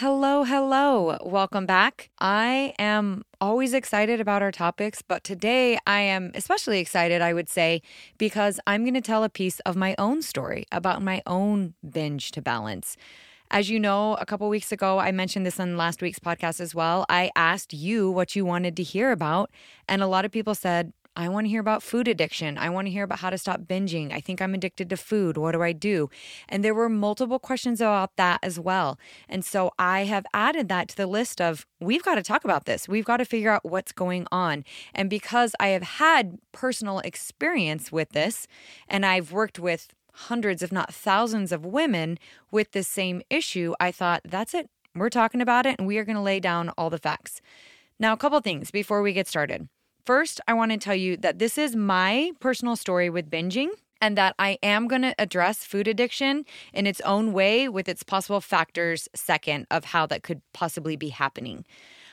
Hello, hello. Welcome back. I am always excited about our topics, but today I am especially excited, I would say, because I'm going to tell a piece of my own story about my own binge to balance. As you know, a couple weeks ago, I mentioned this on last week's podcast as well. I asked you what you wanted to hear about, and a lot of people said, I want to hear about food addiction. I want to hear about how to stop binging. I think I'm addicted to food. What do I do? And there were multiple questions about that as well. And so I have added that to the list of we've got to talk about this. We've got to figure out what's going on. And because I have had personal experience with this and I've worked with hundreds, if not thousands, of women with this same issue, I thought, that's it. We're talking about it and we are going to lay down all the facts. Now, a couple things before we get started. First, I want to tell you that this is my personal story with binging and that I am going to address food addiction in its own way with its possible factors, second, of how that could possibly be happening.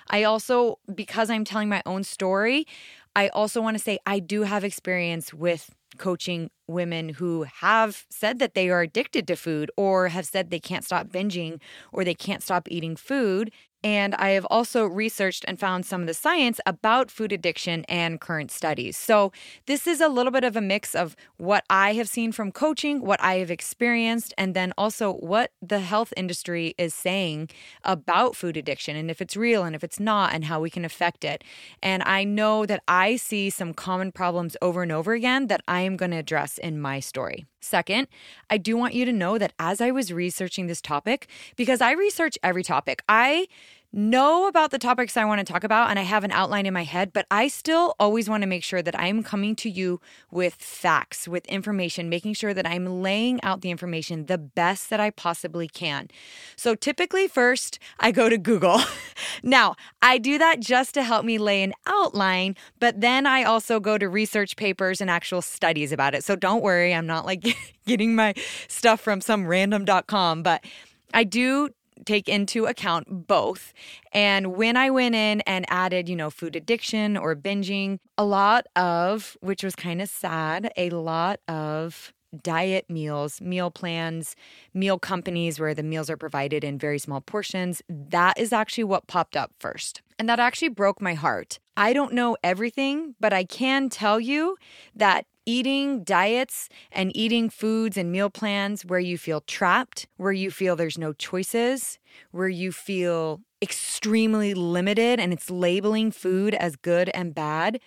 I also, because I'm telling my own story, I also want to say I do have experience with coaching women who have said that they are addicted to food or have said they can't stop binging or they can't stop eating food. And I have also researched and found some of the science about food addiction and current studies. So, this is a little bit of a mix of what I have seen from coaching, what I have experienced, and then also what the health industry is saying about food addiction and if it's real and if it's not and how we can affect it. And I know that I see some common problems over and over again that I am going to address in my story. Second, I do want you to know that as I was researching this topic, because I research every topic, I know about the topics I want to talk about and I have an outline in my head, but I still always want to make sure that I'm coming to you with facts, with information, making sure that I'm laying out the information the best that I possibly can. So typically, first, I go to Google. now, I do that just to help me lay an outline, but then I also go to research papers and actual studies about it. So don't worry, I'm not like getting my stuff from some random.com, but I do take into account both. And when I went in and added, you know, food addiction or binging, a lot of, which was kind of sad, a lot of diet meals, meal plans, meal companies where the meals are provided in very small portions. That is actually what popped up first. And that actually broke my heart. I don't know everything, but I can tell you that eating diets and eating foods and meal plans where you feel trapped, where you feel there's no choices, where you feel extremely limited and it's labeling food as good and bad,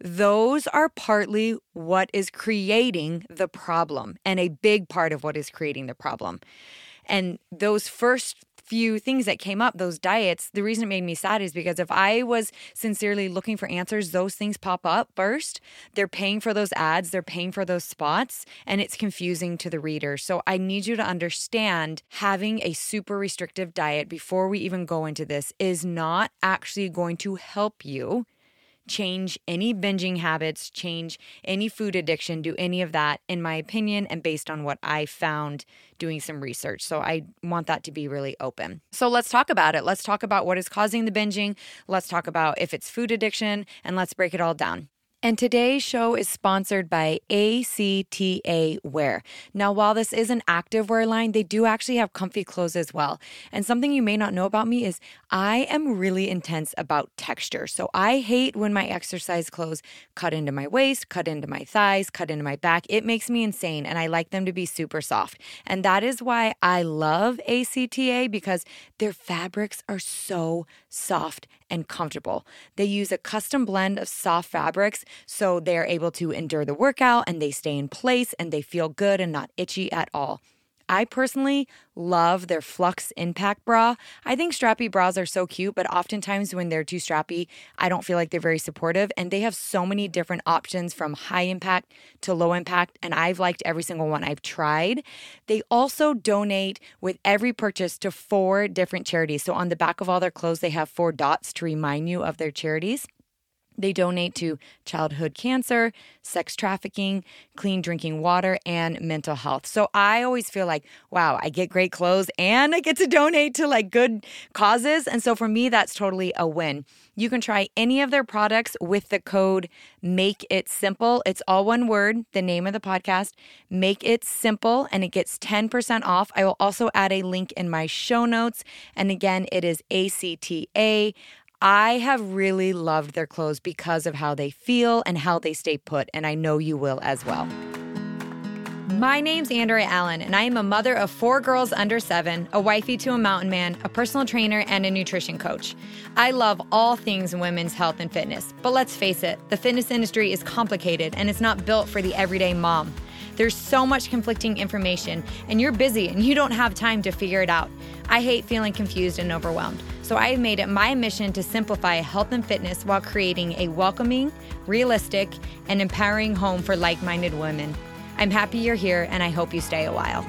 those are partly what is creating the problem and a big part of what is creating the problem. And those first few things that came up, those diets, the reason it made me sad is because if I was sincerely looking for answers, those things pop up first. They're paying for those ads, they're paying for those spots, and it's confusing to the reader. So I need you to understand having a super restrictive diet before we even go into this is not actually going to help you change any binging habits, change any food addiction, do any of that, in my opinion, and based on what I found doing some research. So I want that to be really open. So let's talk about it. Let's talk about what is causing the binging. Let's talk about if it's food addiction, and let's break it all down. And today's show is sponsored by ACTA Wear. Now, while this is an active wear line, they do actually have comfy clothes as well. And something you may not know about me is I am really intense about texture. So I hate when my exercise clothes cut into my waist, cut into my thighs, cut into my back. It makes me insane, and I like them to be super soft. And that is why I love ACTA because their fabrics are so soft and comfortable. They use a custom blend of soft fabrics so they're able to endure the workout and they stay in place and they feel good and not itchy at all. I personally love their Flux Impact bra. I think strappy bras are so cute, but oftentimes when they're too strappy, I don't feel like they're very supportive. And they have so many different options from high impact to low impact, and I've liked every single one I've tried. They also donate with every purchase to four different charities. So on the back of all their clothes, they have four dots to remind you of their charities. They donate to childhood cancer, sex trafficking, clean drinking water, and mental health. So I always feel like, wow, I get great clothes and I get to donate to like good causes. And so for me, that's totally a win. You can try any of their products with the code Make It Simple. It's all one word, the name of the podcast, Make It Simple, and it gets 10% off. I will also add a link in my show notes. And again, it is ACTA. I have really loved their clothes because of how they feel and how they stay put, and I know you will as well. My name's Andrea Allen, and I am a mother of four girls under seven, a wifey to a mountain man, a personal trainer, and a nutrition coach. I love all things women's health and fitness, but let's face it, the fitness industry is complicated and it's not built for the everyday mom. There's so much conflicting information, and you're busy and you don't have time to figure it out. I hate feeling confused and overwhelmed. So I have made it my mission to simplify health and fitness while creating a welcoming, realistic, and empowering home for like minded women. I'm happy you're here, and I hope you stay a while.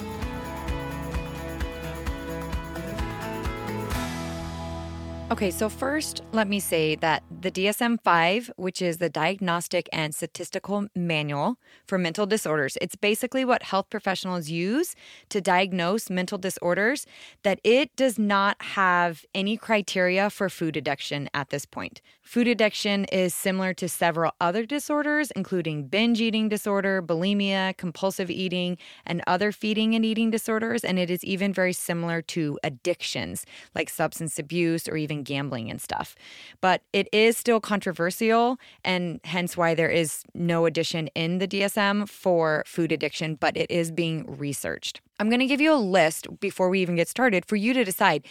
Okay, so first, let me say that the DSM 5, which is the Diagnostic and Statistical Manual for Mental Disorders, it's basically what health professionals use to diagnose mental disorders, that it does not have any criteria for food addiction at this point. Food addiction is similar to several other disorders, including binge eating disorder, bulimia, compulsive eating, and other feeding and eating disorders, and it is even very similar to addictions like substance abuse or even gambling and stuff. But it is still controversial, and hence why there is no addition in the DSM for food addiction, but it is being researched. I'm going to give you a list before we even get started for you to decide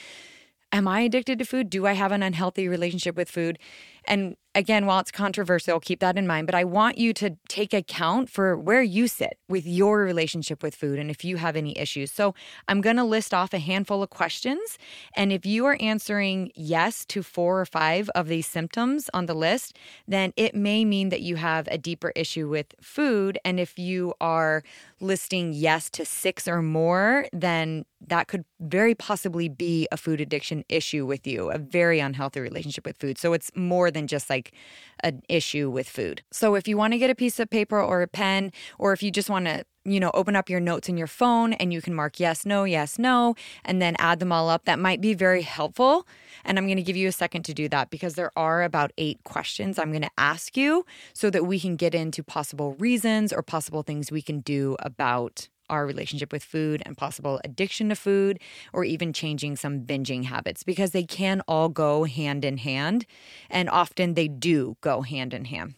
Am I addicted to food? Do I have an unhealthy relationship with food? And again, while it's controversial, keep that in mind. But I want you to take account for where you sit with your relationship with food and if you have any issues. So I'm going to list off a handful of questions. And if you are answering yes to four or five of these symptoms on the list, then it may mean that you have a deeper issue with food. And if you are listing yes to six or more, then that could very possibly be a food addiction issue with you, a very unhealthy relationship with food. So it's more than just like an issue with food. So if you want to get a piece of paper or a pen, or if you just want to you know, open up your notes in your phone and you can mark yes, no, yes, no, and then add them all up. That might be very helpful. And I'm going to give you a second to do that because there are about eight questions I'm going to ask you so that we can get into possible reasons or possible things we can do about our relationship with food and possible addiction to food, or even changing some binging habits because they can all go hand in hand. And often they do go hand in hand.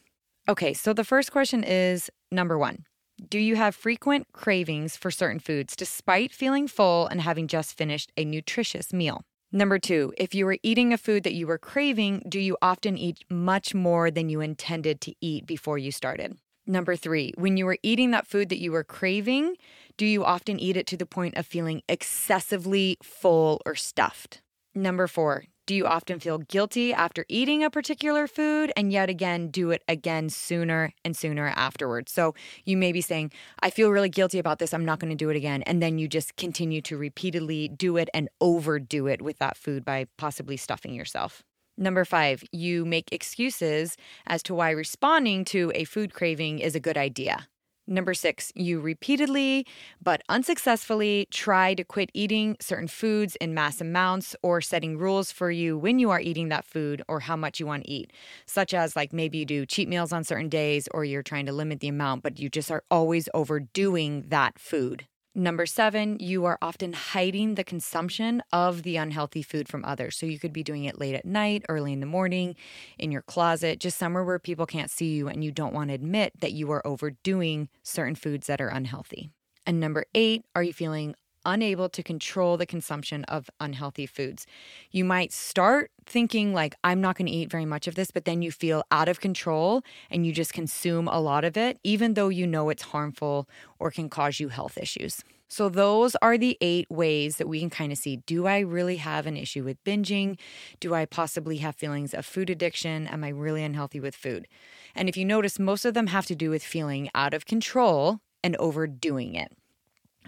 Okay, so the first question is number one Do you have frequent cravings for certain foods despite feeling full and having just finished a nutritious meal? Number two, if you were eating a food that you were craving, do you often eat much more than you intended to eat before you started? Number three, when you were eating that food that you were craving, do you often eat it to the point of feeling excessively full or stuffed? Number four, do you often feel guilty after eating a particular food and yet again do it again sooner and sooner afterwards? So you may be saying, I feel really guilty about this. I'm not going to do it again. And then you just continue to repeatedly do it and overdo it with that food by possibly stuffing yourself. Number five, you make excuses as to why responding to a food craving is a good idea. Number six, you repeatedly but unsuccessfully try to quit eating certain foods in mass amounts or setting rules for you when you are eating that food or how much you want to eat, such as like maybe you do cheat meals on certain days or you're trying to limit the amount, but you just are always overdoing that food. Number seven, you are often hiding the consumption of the unhealthy food from others. So you could be doing it late at night, early in the morning, in your closet, just somewhere where people can't see you and you don't want to admit that you are overdoing certain foods that are unhealthy. And number eight, are you feeling unable to control the consumption of unhealthy foods. You might start thinking, like, I'm not going to eat very much of this, but then you feel out of control and you just consume a lot of it, even though you know it's harmful or can cause you health issues. So, those are the eight ways that we can kind of see do I really have an issue with binging? Do I possibly have feelings of food addiction? Am I really unhealthy with food? And if you notice, most of them have to do with feeling out of control and overdoing it.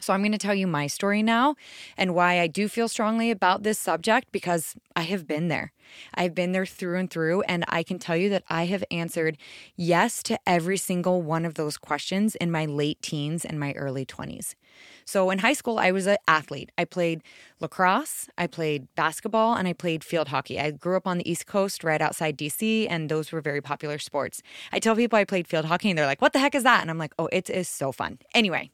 So, I'm going to tell you my story now and why I do feel strongly about this subject because I have been there. I've been there through and through, and I can tell you that I have answered yes to every single one of those questions in my late teens and my early 20s. So, in high school, I was an athlete. I played lacrosse, I played basketball, and I played field hockey. I grew up on the East Coast, right outside DC, and those were very popular sports. I tell people I played field hockey, and they're like, What the heck is that? And I'm like, Oh, it is so fun. Anyway,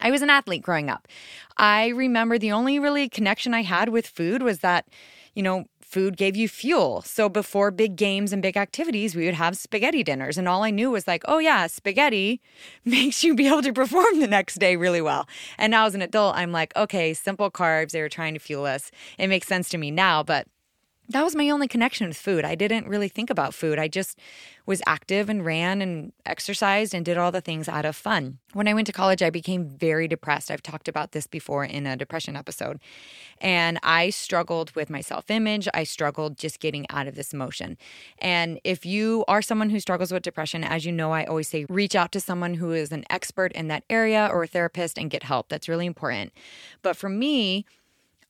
I was an athlete growing up. I remember the only really connection I had with food was that, you know, food gave you fuel. So before big games and big activities, we would have spaghetti dinners. And all I knew was like, oh, yeah, spaghetti makes you be able to perform the next day really well. And now as an adult, I'm like, okay, simple carbs, they were trying to fuel us. It makes sense to me now, but that was my only connection with food. I didn't really think about food. I just was active and ran and exercised and did all the things out of fun. When I went to college, I became very depressed. I've talked about this before in a depression episode. And I struggled with my self image. I struggled just getting out of this emotion. And if you are someone who struggles with depression, as you know, I always say reach out to someone who is an expert in that area or a therapist and get help. That's really important. But for me,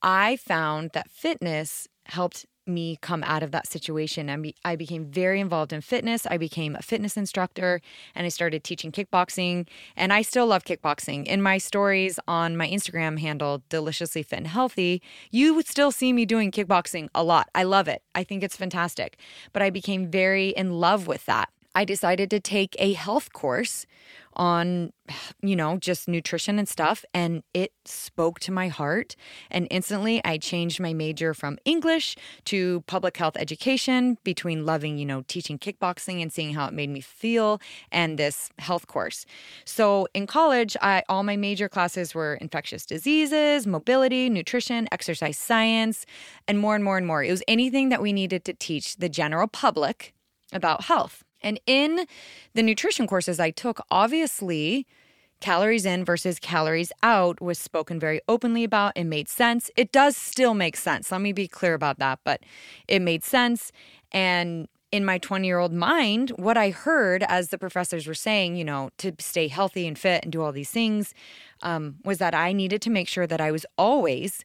I found that fitness helped me come out of that situation. I, I became very involved in fitness. I became a fitness instructor and I started teaching kickboxing. And I still love kickboxing. In my stories on my Instagram handle, Deliciously Fit and Healthy, you would still see me doing kickboxing a lot. I love it. I think it's fantastic. But I became very in love with that. I decided to take a health course on, you know, just nutrition and stuff. And it spoke to my heart. And instantly I changed my major from English to public health education between loving, you know, teaching kickboxing and seeing how it made me feel and this health course. So in college, I all my major classes were infectious diseases, mobility, nutrition, exercise science, and more and more and more. It was anything that we needed to teach the general public about health. And in the nutrition courses I took, obviously, calories in versus calories out was spoken very openly about. It made sense. It does still make sense. Let me be clear about that, but it made sense. And in my 20 year old mind, what I heard as the professors were saying, you know, to stay healthy and fit and do all these things, um, was that I needed to make sure that I was always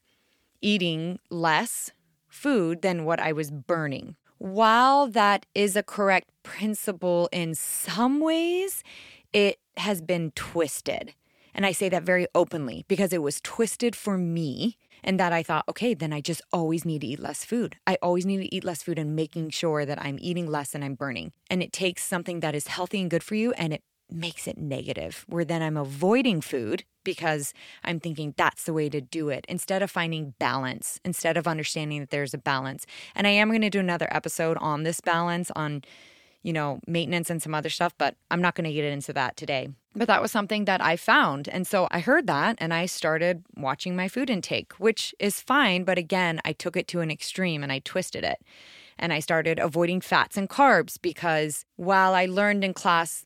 eating less food than what I was burning while that is a correct principle in some ways, it has been twisted. And I say that very openly because it was twisted for me. And that I thought, okay, then I just always need to eat less food. I always need to eat less food and making sure that I'm eating less and I'm burning. And it takes something that is healthy and good for you and it makes it negative, where then I'm avoiding food because I'm thinking that's the way to do it instead of finding balance, instead of understanding that there's a balance. And I am going to do another episode on this balance, on, you know, maintenance and some other stuff, but I'm not going to get into that today. But that was something that I found. And so I heard that and I started watching my food intake, which is fine. But again, I took it to an extreme and I twisted it. And I started avoiding fats and carbs because while I learned in class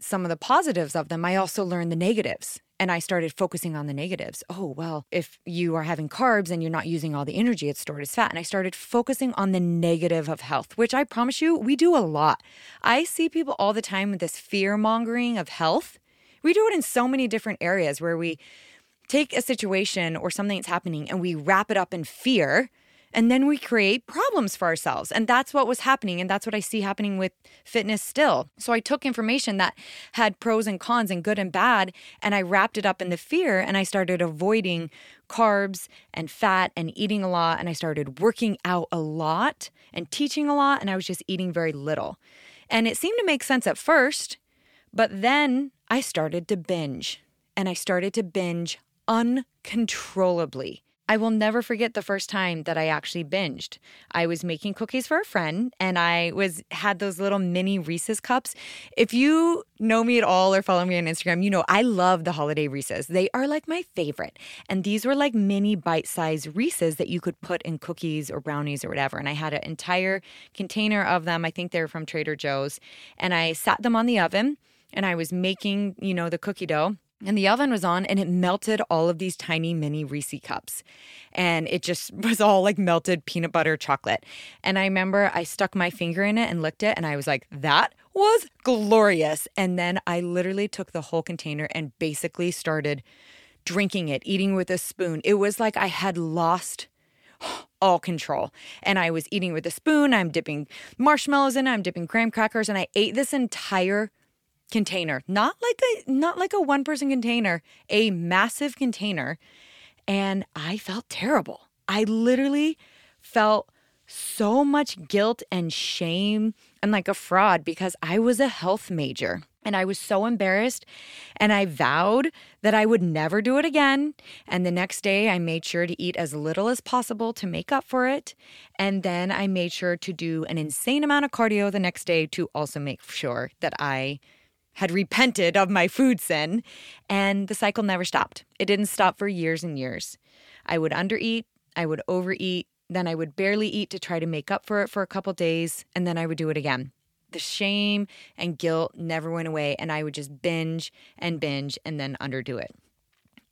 some of the positives of them, I also learned the negatives. And I started focusing on the negatives. Oh, well, if you are having carbs and you're not using all the energy, it's stored as fat. And I started focusing on the negative of health, which I promise you, we do a lot. I see people all the time with this fear mongering of health. We do it in so many different areas where we take a situation or something that's happening and we wrap it up in fear and then we create problems for ourselves. And that's what was happening. And that's what I see happening with fitness still. So I took information that had pros and cons and good and bad, and I wrapped it up in the fear and I started avoiding carbs and fat and eating a lot. And I started working out a lot and teaching a lot. And I was just eating very little. And it seemed to make sense at first, but then I started to binge and I started to binge uncontrollably. I will never forget the first time that I actually binged. I was making cookies for a friend and I was had those little mini Reese's cups. If you know me at all or follow me on Instagram, you know I love the holiday Reese's. They are like my favorite. And these were like mini bite-sized Reese's that you could put in cookies or brownies or whatever. And I had an entire container of them. I think they're from Trader Joe's. And I sat them on the oven and I was making, you know, the cookie dough and the oven was on and it melted all of these tiny mini Reese cups. And it just was all like melted peanut butter chocolate. And I remember I stuck my finger in it and licked it and I was like, that was glorious. And then I literally took the whole container and basically started drinking it, eating with a spoon. It was like I had lost all control. And I was eating with a spoon, I'm dipping marshmallows in I'm dipping graham crackers, and I ate this entire container. Not like a not like a one person container, a massive container. And I felt terrible. I literally felt so much guilt and shame and like a fraud because I was a health major. And I was so embarrassed. And I vowed that I would never do it again. And the next day, I made sure to eat as little as possible to make up for it. And then I made sure to do an insane amount of cardio the next day to also make sure that I had repented of my food sin. And the cycle never stopped. It didn't stop for years and years. I would undereat, I would overeat, then I would barely eat to try to make up for it for a couple days, and then I would do it again the shame and guilt never went away, and I would just binge and binge and then underdo it.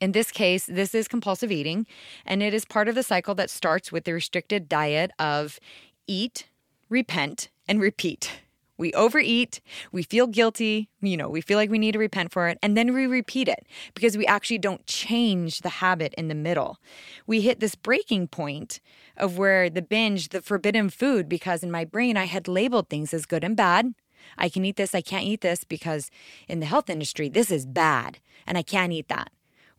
In this case, this is compulsive eating, and it is part of the cycle that starts with the restricted diet of eat, repent, and repeat. We overeat, we feel guilty, you know, we feel like we need to repent for it, and then we repeat it because we actually don't change the habit in the middle. We hit this breaking point of where the binge, the forbidden food, because in my brain I had labeled things as good and bad. I can eat this, I can't eat this because in the health industry, this is bad and I can't eat that.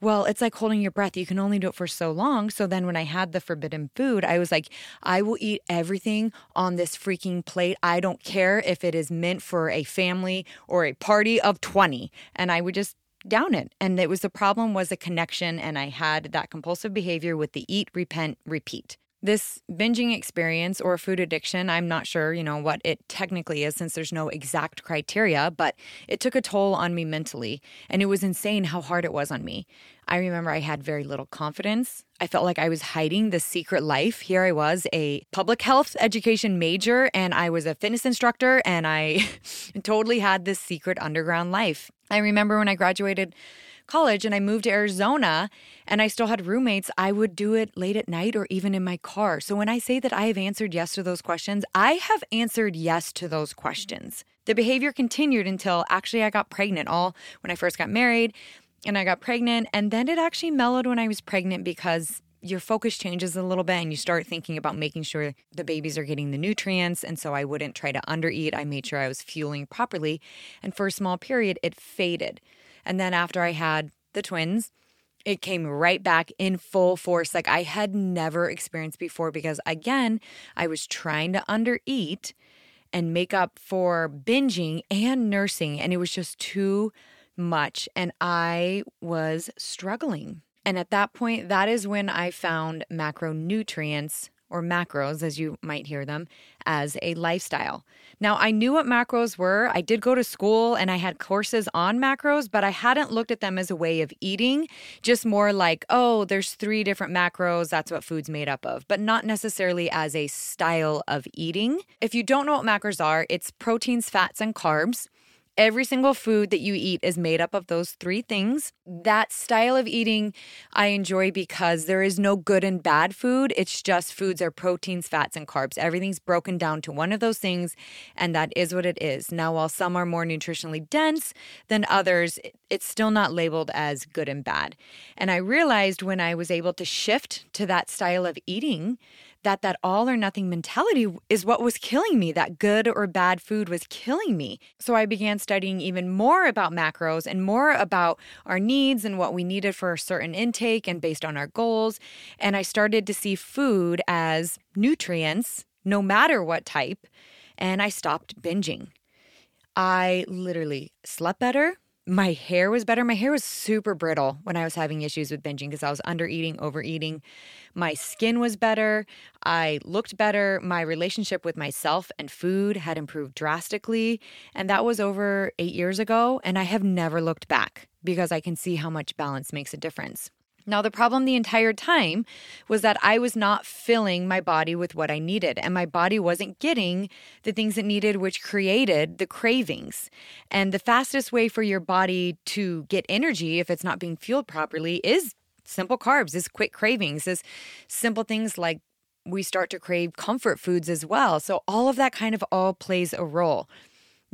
Well, it's like holding your breath. You can only do it for so long. So then when I had the forbidden food, I was like, I will eat everything on this freaking plate. I don't care if it is meant for a family or a party of 20. And I would just down it. And it was the problem was a connection. And I had that compulsive behavior with the eat, repent, repeat this binging experience or food addiction, I'm not sure, you know, what it technically is since there's no exact criteria, but it took a toll on me mentally. And it was insane how hard it was on me. I remember I had very little confidence. I felt like I was hiding the secret life. Here I was, a public health education major, and I was a fitness instructor, and I totally had this secret underground life. I remember when I graduated college and I moved to Arizona and I still had roommates, I would do it late at night or even in my car. So when I say that I have answered yes to those questions, I have answered yes to those questions. The behavior continued until actually I got pregnant, all when I first got married and I got pregnant. And then it actually mellowed when I was pregnant because your focus changes a little bit and you start thinking about making sure the babies are getting the nutrients. And so I wouldn't try to undereat. I made sure I was fueling properly. And for a small period, it faded. And then after I had the twins, it came right back in full force like I had never experienced before because, again, I was trying to undereat and make up for binging and nursing. And it was just too much. And I was struggling. And at that point, that is when I found macronutrients or macros, as you might hear them, as a lifestyle. Now, I knew what macros were. I did go to school and I had courses on macros, but I hadn't looked at them as a way of eating, just more like, oh, there's three different macros. That's what food's made up of, but not necessarily as a style of eating. If you don't know what macros are, it's proteins, fats, and carbs. Every single food that you eat is made up of those three things. That style of eating I enjoy because there is no good and bad food. It's just foods are proteins, fats, and carbs. Everything's broken down to one of those things, and that is what it is. Now, while some are more nutritionally dense than others, it's still not labeled as good and bad. And I realized when I was able to shift to that style of eating that that all or nothing mentality is what was killing me that good or bad food was killing me. So i began studying even more about macros and more about our needs and what we needed for a certain intake and based on our goals. And i started to see food as nutrients no matter what type and i stopped binging. I literally slept better my hair was better. My hair was super brittle when I was having issues with binging because I was under eating, overeating. My skin was better. I looked better. My relationship with myself and food had improved drastically. And that was over eight years ago. And I have never looked back because I can see how much balance makes a difference. Now, the problem the entire time was that I was not filling my body with what I needed, and my body wasn't getting the things it needed, which created the cravings. And the fastest way for your body to get energy, if it's not being fueled properly, is simple carbs, is quick cravings, is simple things like we start to crave comfort foods as well. So, all of that kind of all plays a role.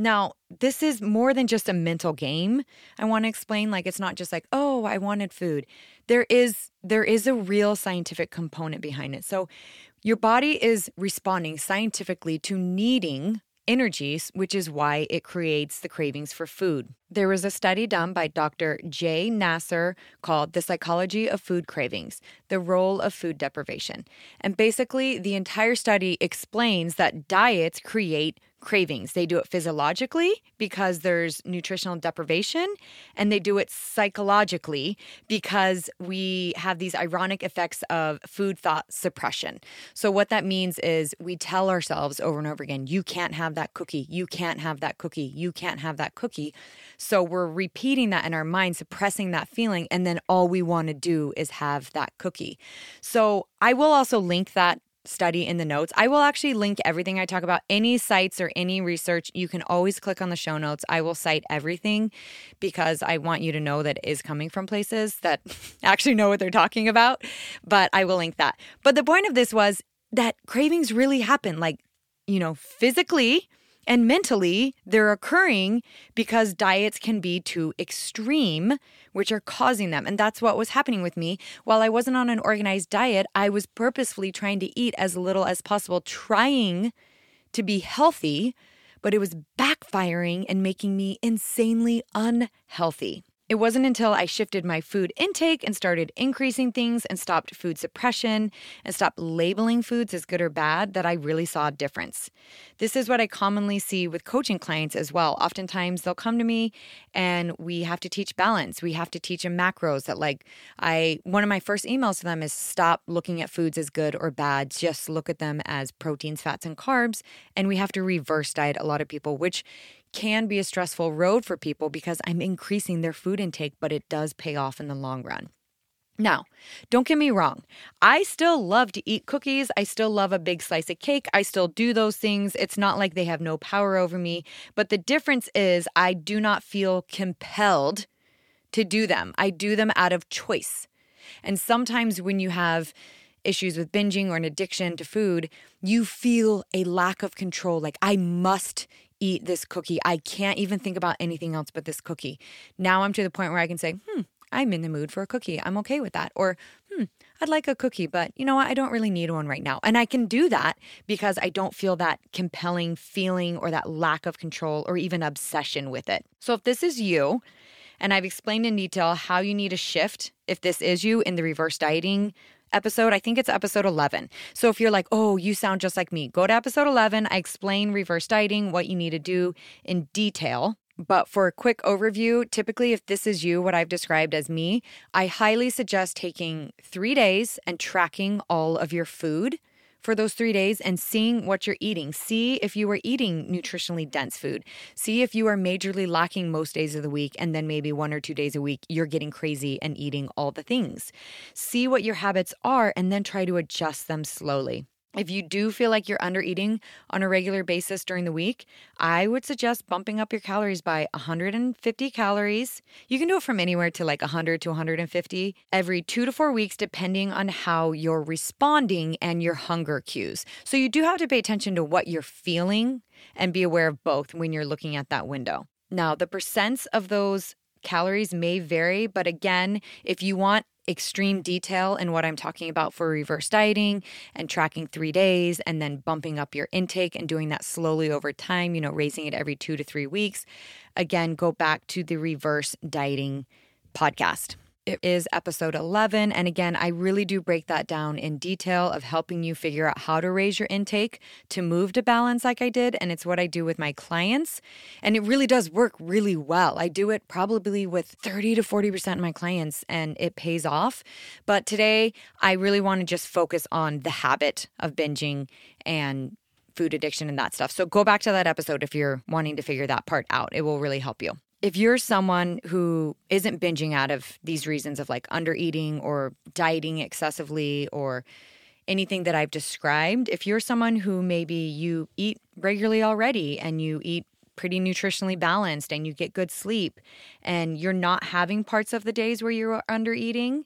Now, this is more than just a mental game. I want to explain like it's not just like, "Oh, I wanted food." There is there is a real scientific component behind it. So, your body is responding scientifically to needing energies, which is why it creates the cravings for food. There was a study done by Dr. Jay Nasser called The Psychology of Food Cravings The Role of Food Deprivation. And basically, the entire study explains that diets create cravings. They do it physiologically because there's nutritional deprivation, and they do it psychologically because we have these ironic effects of food thought suppression. So, what that means is we tell ourselves over and over again, you can't have that cookie, you can't have that cookie, you can't have that cookie. So, we're repeating that in our mind, suppressing that feeling, and then all we want to do is have that cookie. So, I will also link that study in the notes. I will actually link everything I talk about, any sites or any research. You can always click on the show notes. I will cite everything because I want you to know that is coming from places that actually know what they're talking about. But I will link that. But the point of this was that cravings really happen, like, you know, physically and mentally, they're occurring because diets can be too extreme, which are causing them. And that's what was happening with me. While I wasn't on an organized diet, I was purposefully trying to eat as little as possible, trying to be healthy, but it was backfiring and making me insanely unhealthy. It wasn't until I shifted my food intake and started increasing things and stopped food suppression and stopped labeling foods as good or bad that I really saw a difference. This is what I commonly see with coaching clients as well. Oftentimes they'll come to me and we have to teach balance. We have to teach them macros that like I one of my first emails to them is stop looking at foods as good or bad. Just look at them as proteins, fats and carbs and we have to reverse diet a lot of people which can be a stressful road for people because I'm increasing their food intake, but it does pay off in the long run. Now, don't get me wrong. I still love to eat cookies. I still love a big slice of cake. I still do those things. It's not like they have no power over me. But the difference is, I do not feel compelled to do them. I do them out of choice. And sometimes when you have issues with binging or an addiction to food, you feel a lack of control. Like, I must eat this cookie. I can't even think about anything else but this cookie. Now I'm to the point where I can say, hmm, I'm in the mood for a cookie. I'm okay with that. Or, hmm, I'd like a cookie, but you know what? I don't really need one right now. And I can do that because I don't feel that compelling feeling or that lack of control or even obsession with it. So if this is you, and I've explained in detail how you need a shift if this is you in the reverse dieting episode. I think it's episode 11. So if you're like, oh, you sound just like me, go to episode 11. I explain reverse dieting, what you need to do in detail. But for a quick overview, typically, if this is you, what I've described as me, I highly suggest taking three days and tracking all of your food for those three days and seeing what you're eating. See if you are eating nutritionally dense food. See if you are majorly lacking most days of the week, and then maybe one or two days a week, you're getting crazy and eating all the things. See what your habits are, and then try to adjust them slowly. If you do feel like you're under eating on a regular basis during the week, I would suggest bumping up your calories by 150 calories. You can do it from anywhere to like 100 to 150 every two to four weeks, depending on how you're responding and your hunger cues. So you do have to pay attention to what you're feeling and be aware of both when you're looking at that window. Now, the percents of those calories may vary, but again, if you want extreme detail in what I'm talking about for reverse dieting and tracking three days and then bumping up your intake and doing that slowly over time, you know, raising it every two to three weeks. Again, go back to the reverse dieting podcast. It is episode 11. And again, I really do break that down in detail of helping you figure out how to raise your intake to move to balance, like I did. And it's what I do with my clients. And it really does work really well. I do it probably with 30 to 40% of my clients, and it pays off. But today, I really want to just focus on the habit of binging and food addiction and that stuff. So go back to that episode if you're wanting to figure that part out. It will really help you if you're someone who isn't binging out of these reasons of like under eating or dieting excessively or anything that I've described, if you're someone who maybe you eat regularly already and you eat pretty nutritionally balanced and you get good sleep and you're not having parts of the days where you're under eating,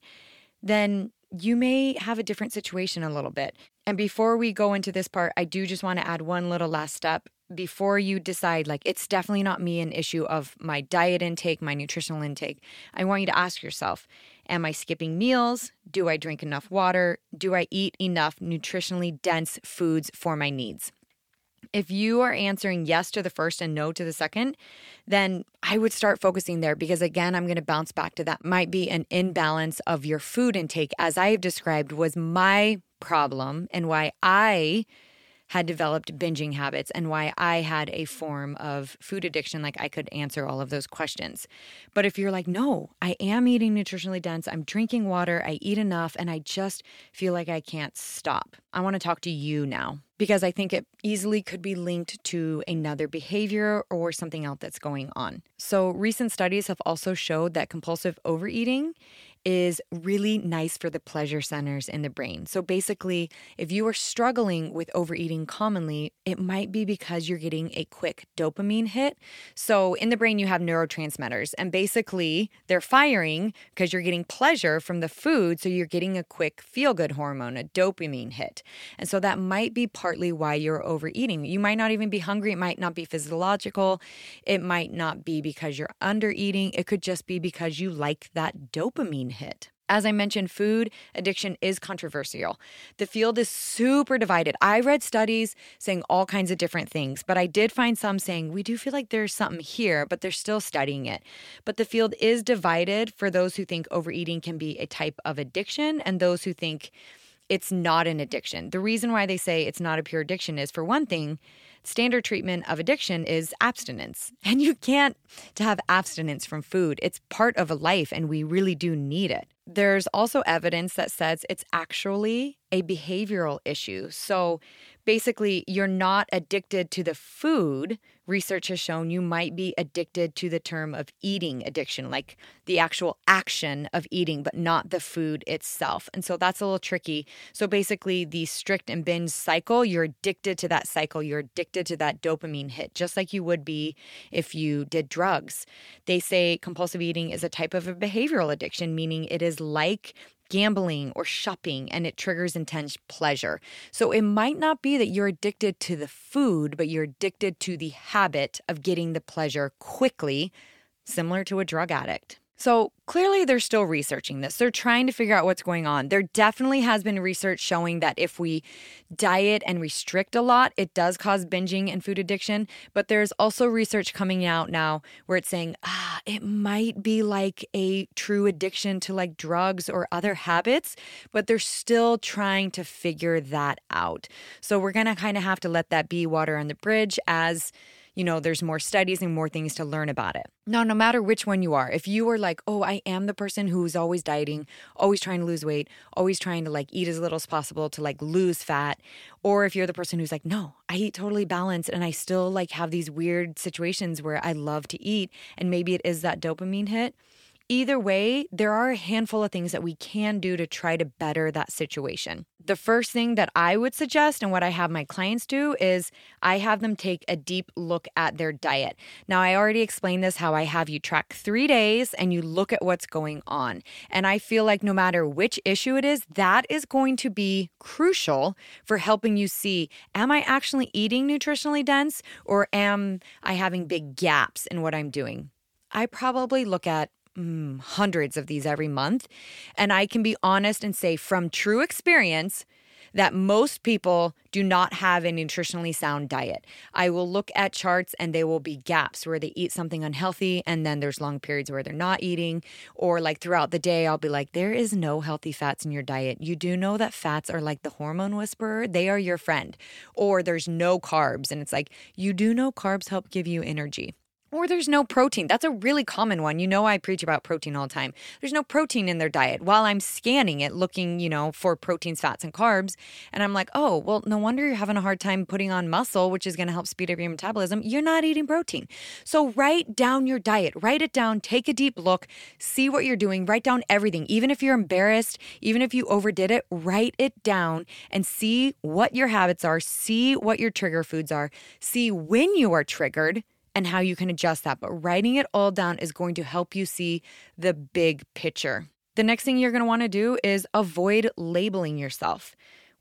then you may have a different situation a little bit. And before we go into this part, I do just want to add one little last step before you decide like it's definitely not me an issue of my diet intake, my nutritional intake. I want you to ask yourself, am I skipping meals? Do I drink enough water? Do I eat enough nutritionally dense foods for my needs? If you are answering yes to the first and no to the second, then I would start focusing there because, again, I'm going to bounce back to that. Might be an imbalance of your food intake, as I have described, was my problem and why I had developed binging habits and why I had a form of food addiction. Like I could answer all of those questions. But if you're like, no, I am eating nutritionally dense, I'm drinking water, I eat enough, and I just feel like I can't stop, I want to talk to you now because I think it easily could be linked to another behavior or something else that's going on. So, recent studies have also showed that compulsive overeating is really nice for the pleasure centers in the brain. So basically, if you are struggling with overeating commonly, it might be because you're getting a quick dopamine hit. So in the brain, you have neurotransmitters, and basically, they're firing because you're getting pleasure from the food. So you're getting a quick feel good hormone, a dopamine hit. And so that might be partly why you're overeating. You might not even be hungry, it might not be physiological, it might not be because you're under eating, it could just be because you like that dopamine hit. As I mentioned, food addiction is controversial. The field is super divided. I read studies saying all kinds of different things, but I did find some saying we do feel like there's something here, but they're still studying it. But the field is divided for those who think overeating can be a type of addiction and those who think it's not an addiction. The reason why they say it's not a pure addiction is for one thing, standard treatment of addiction is abstinence. And you can't to have abstinence from food. It's part of a life and we really do need it. There's also evidence that says it's actually a behavioral issue. So basically, you're not addicted to the food. Research has shown you might be addicted to the term of eating addiction, like the actual action of eating, but not the food itself. And so that's a little tricky. So basically, the strict and binge cycle, you're addicted to that cycle. You're addicted to that dopamine hit, just like you would be if you did drugs. They say compulsive eating is a type of a behavioral addiction, meaning it is like gambling or shopping and it triggers intense pleasure. So it might not be that you're addicted to the food, but you're addicted to the habit of getting the pleasure quickly, similar to a drug addict. So clearly, they're still researching this. They're trying to figure out what's going on. There definitely has been research showing that if we diet and restrict a lot, it does cause binging and food addiction. But there's also research coming out now where it's saying, ah, it might be like a true addiction to like drugs or other habits, but they're still trying to figure that out. So we're going to kind of have to let that be water on the bridge as you know, there's more studies and more things to learn about it. Now, no matter which one you are, if you are like, oh, I am the person who's always dieting, always trying to lose weight, always trying to like eat as little as possible to like lose fat, or if you're the person who's like, no, I eat totally balanced and I still like have these weird situations where I love to eat and maybe it is that dopamine hit Either way, there are a handful of things that we can do to try to better that situation. The first thing that I would suggest and what I have my clients do is I have them take a deep look at their diet. Now, I already explained this how I have you track three days and you look at what's going on. And I feel like no matter which issue it is, that is going to be crucial for helping you see am I actually eating nutritionally dense or am I having big gaps in what I'm doing? I probably look at mm, hundreds of these every month. And I can be honest and say from true experience, that most people do not have a nutritionally sound diet. I will look at charts and there will be gaps where they eat something unhealthy and then there's long periods where they're not eating. Or like throughout the day, I'll be like, there is no healthy fats in your diet. You do know that fats are like the hormone whisperer, they are your friend. Or there's no carbs. And it's like, you do know carbs help give you energy. Or there's no protein. That's a really common one. You know, I preach about protein all the time. There's no protein in their diet. While I'm scanning it, looking, you know, for proteins, fats, and carbs, and I'm like, oh, well, no wonder you're having a hard time putting on muscle, which is going to help speed up your metabolism. You're not eating protein. So write down your diet, write it down, take a deep look, see what you're doing, write down everything. Even if you're embarrassed, even if you overdid it, write it down and see what your habits are, see what your trigger foods are, see when you are triggered and how you can adjust that. But writing it all down is going to help you see the big picture. The next thing you're going to want to do is avoid labeling yourself.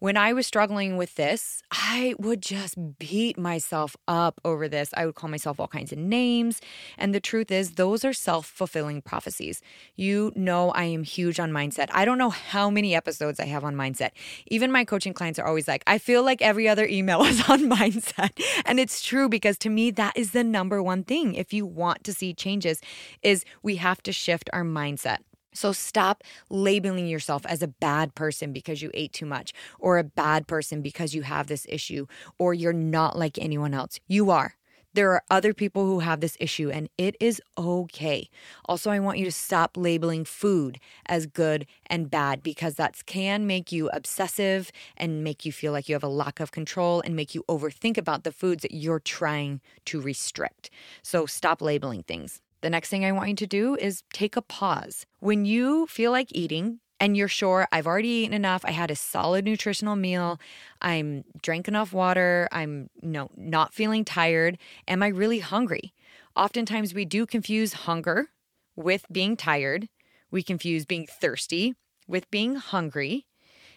When I was struggling with this, I would just beat myself up over this. I would call myself all kinds of names. And the truth is, those are self fulfilling prophecies. You know, I am huge on mindset. I don't know how many episodes I have on mindset. Even my coaching clients are always like, I feel like every other email is on mindset. And it's true because to me, that is the number one thing. If you want to see changes, is we have to shift our mindset. So stop labeling yourself as a bad person because you ate too much, or a bad person because you have this issue, or you're not like anyone else. You are. There are other people who have this issue, and it is okay. Also, I want you to stop labeling food as good and bad because that can make you obsessive and make you feel like you have a lack of control and make you overthink about the foods that you're trying to restrict. So, stop labeling things. The next thing I want you to do is take a pause. When you feel like eating, and you're sure I've already eaten enough, I had a solid nutritional meal, I'm drank enough water, I'm no not feeling tired, am I really hungry? Oftentimes we do confuse hunger with being tired. We confuse being thirsty with being hungry.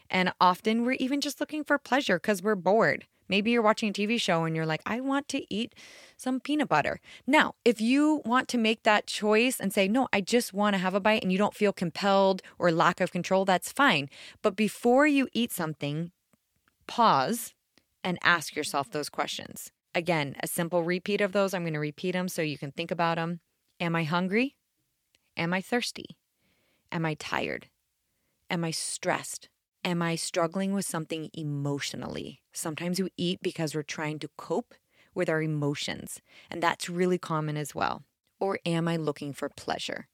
And often we're even just looking for pleasure because we're bored. Maybe you're watching a TV show and you're like, I want to eat some peanut butter. Now, if you want to make that choice and say, no, I just want to have a bite and you don't feel compelled or lack of control, that's fine. But before you eat something, pause and ask yourself those questions. Again, a simple repeat of those. I'm going to repeat them so you can think about them. Am I hungry? Am I thirsty? Am I tired? Am I stressed? Am I struggling with something emotionally? Sometimes we eat because we're trying to cope with our emotions, and that's really common as well. Or am I looking for pleasure?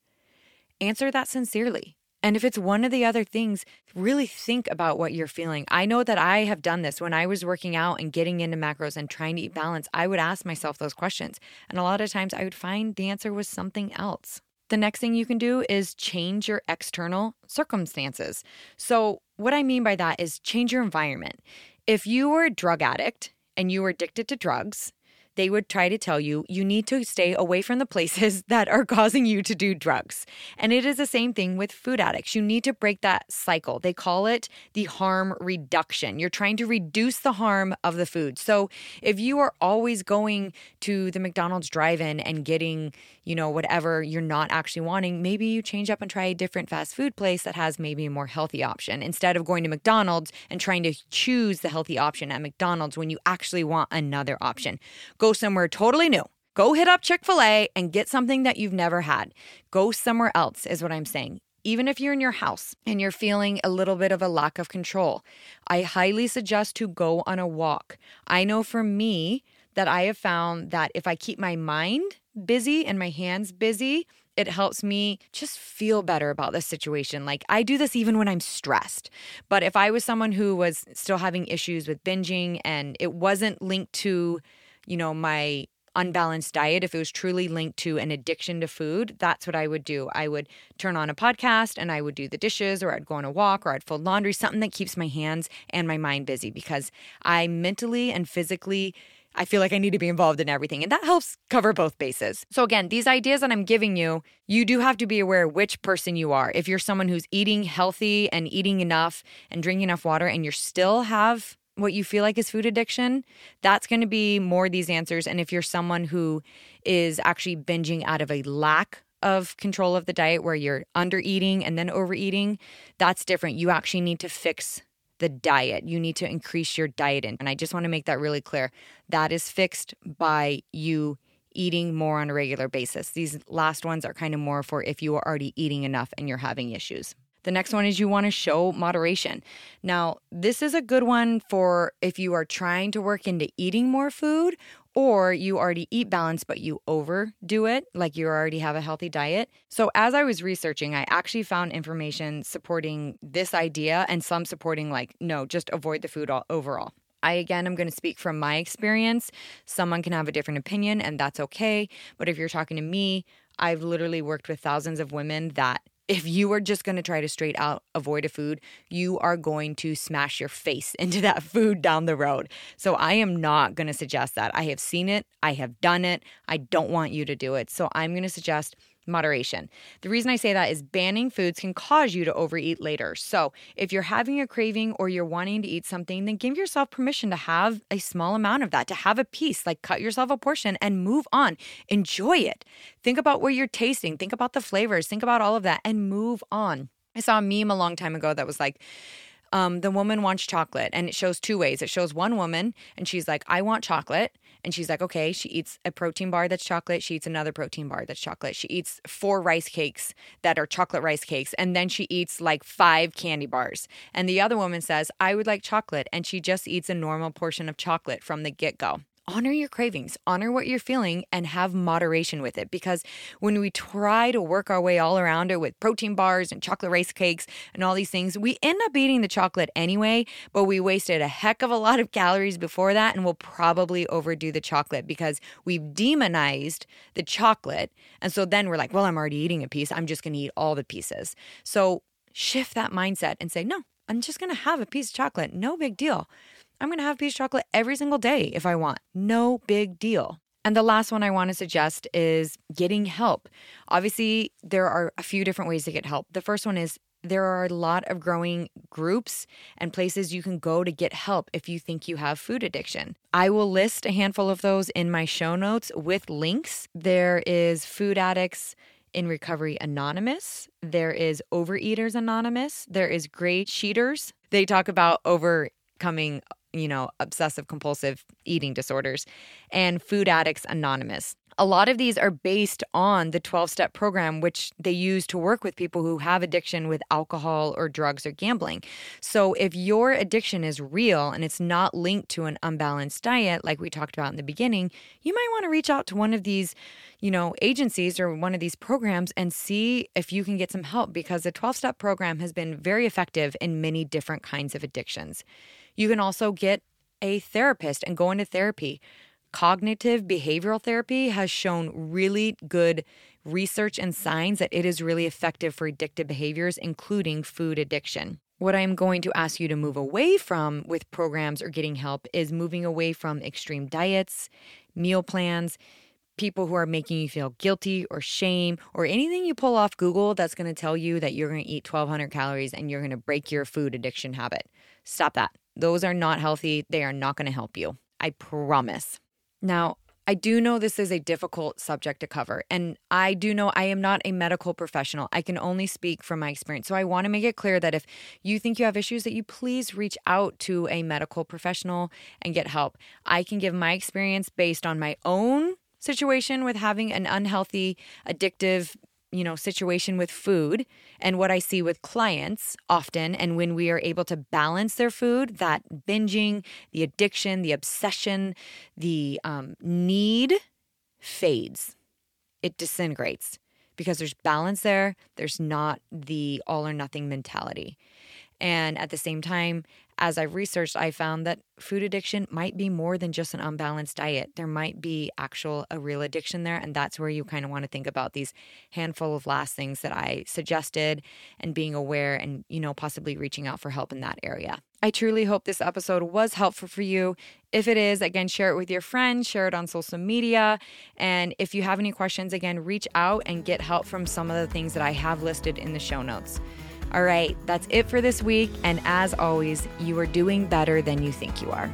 Answer that sincerely. And if it's one of the other things, really think about what you're feeling. I know that I have done this when I was working out and getting into macros and trying to eat balance. I would ask myself those questions. And a lot of times I would find the answer was something else. The next thing you can do is change your external circumstances. So, what I mean by that is change your environment. If you were a drug addict and you were addicted to drugs, they would try to tell you you need to stay away from the places that are causing you to do drugs. And it is the same thing with food addicts. You need to break that cycle. They call it the harm reduction. You're trying to reduce the harm of the food. So if you are always going to the McDonald's drive in and getting, you know, whatever you're not actually wanting, maybe you change up and try a different fast food place that has maybe a more healthy option instead of going to McDonald's and trying to choose the healthy option at McDonald's when you actually want another option. Go somewhere totally new. Go hit up Chick fil A and get something that you've never had. Go somewhere else, is what I'm saying. Even if you're in your house and you're feeling a little bit of a lack of control, I highly suggest to go on a walk. I know for me that I have found that if I keep my mind busy and my hands busy, it helps me just feel better about the situation. Like I do this even when I'm stressed. But if I was someone who was still having issues with binging and it wasn't linked to, you know, my unbalanced diet, if it was truly linked to an addiction to food, that's what I would do. I would turn on a podcast and I would do the dishes, or I'd go on a walk, or I'd fold laundry, something that keeps my hands and my mind busy because I mentally and physically I feel like I need to be involved in everything. And that helps cover both bases. So, again, these ideas that I'm giving you, you do have to be aware which person you are. If you're someone who's eating healthy and eating enough and drinking enough water and you still have what you feel like is food addiction, that's going to be more these answers. And if you're someone who is actually binging out of a lack of control of the diet where you're under eating and then overeating, that's different. You actually need to fix the diet. You need to increase your diet in. And I just want to make that really clear. That is fixed by you eating more on a regular basis. These last ones are kind of more for if you are already eating enough and you're having issues. The next one is you want to show moderation. Now, this is a good one for if you are trying to work into eating more food or you already eat balanced but you overdo it, like you already have a healthy diet. So, as I was researching, I actually found information supporting this idea and some supporting, like, no, just avoid the food all, overall. I again I'm going to speak from my experience. Someone can have a different opinion, and that's okay. But if you're talking to me, I've literally worked with thousands of women that if you are just going to try to straight out avoid a food, you are going to smash your face into that food down the road. So I am not going to suggest that. I have seen it, I have done it. I don't want you to do it. So I'm going to suggest moderation. The reason I say that is banning foods can cause you to overeat later. So, if you're having a craving or you're wanting to eat something, then give yourself permission to have a small amount of that, to have a piece, like cut yourself a portion and move on. Enjoy it. Think about where you're tasting, think about the flavors, think about all of that, and move on. I saw a meme a long time ago that was like, um, the woman wants chocolate, and it shows two ways. It shows one woman, and she's like, I want chocolate. And she's like, okay, she eats a protein bar that's chocolate. She eats another protein bar that's chocolate. She eats four rice cakes that are chocolate rice cakes. And then she eats like five candy bars. And the other woman says, I would like chocolate. And she just eats a normal portion of chocolate from the get go honor your cravings, honor what you're feeling, and have moderation with it. Because when we try to work our way all around it with protein bars and chocolate rice cakes and all these things, we end up eating the chocolate anyway, but we wasted a heck of a lot of calories before that, and we'll probably overdo the chocolate because we've demonized the chocolate. And so then we're like, well, I'm already eating a piece. I'm just going to eat all the pieces. So shift that mindset and say, no, I'm just going to have a piece of chocolate. No big deal. I'm going to have peach chocolate every single day if I want. No big deal. And the last one I want to suggest is getting help. Obviously, there are a few different ways to get help. The first one is there are a lot of growing groups and places you can go to get help if you think you have food addiction. I will list a handful of those in my show notes with links. There is Food Addicts in Recovery Anonymous, there is Overeaters Anonymous, there is GreySheeters. They talk about overcoming you know, obsessive compulsive eating disorders, and Food Addicts Anonymous. A lot of these are based on the 12 step program, which they use to work with people who have addiction with alcohol or drugs or gambling. So, if your addiction is real and it's not linked to an unbalanced diet, like we talked about in the beginning, you might want to reach out to one of these, you know, agencies or one of these programs and see if you can get some help because the 12 step program has been very effective in many different kinds of addictions. You can also get a therapist and go into therapy. Cognitive behavioral therapy has shown really good research and signs that it is really effective for addictive behaviors, including food addiction. What I'm going to ask you to move away from with programs or getting help is moving away from extreme diets, meal plans, people who are making you feel guilty or shame, or anything you pull off Google that's going to tell you that you're going to eat 1,200 calories and you're going to break your food addiction habit. Stop that. Those are not healthy. They are not going to help you. I promise. Now, I do know this is a difficult subject to cover, and I do know I am not a medical professional. I can only speak from my experience. So I want to make it clear that if you think you have issues, that you please reach out to a medical professional and get help. I can give my experience based on my own situation with having an unhealthy, addictive you know situation with food and what i see with clients often and when we are able to balance their food that binging the addiction the obsession the um, need fades. It disintegrates because there's balance there. There's not the all or nothing mentality. And at the same time as I've researched, I found that food addiction might be more than just an unbalanced diet. There might be actual a real addiction there, and that's where you kind of want to think about these handful of last things that I suggested and being aware and you know possibly reaching out for help in that area. I truly hope this episode was helpful for you. If it is, again, share it with your friends, share it on social media. And if you have any questions, again, reach out and get help from some of the things that I have listed in the show notes. All right, that's it for this week. And as always, you are doing better than you think you are.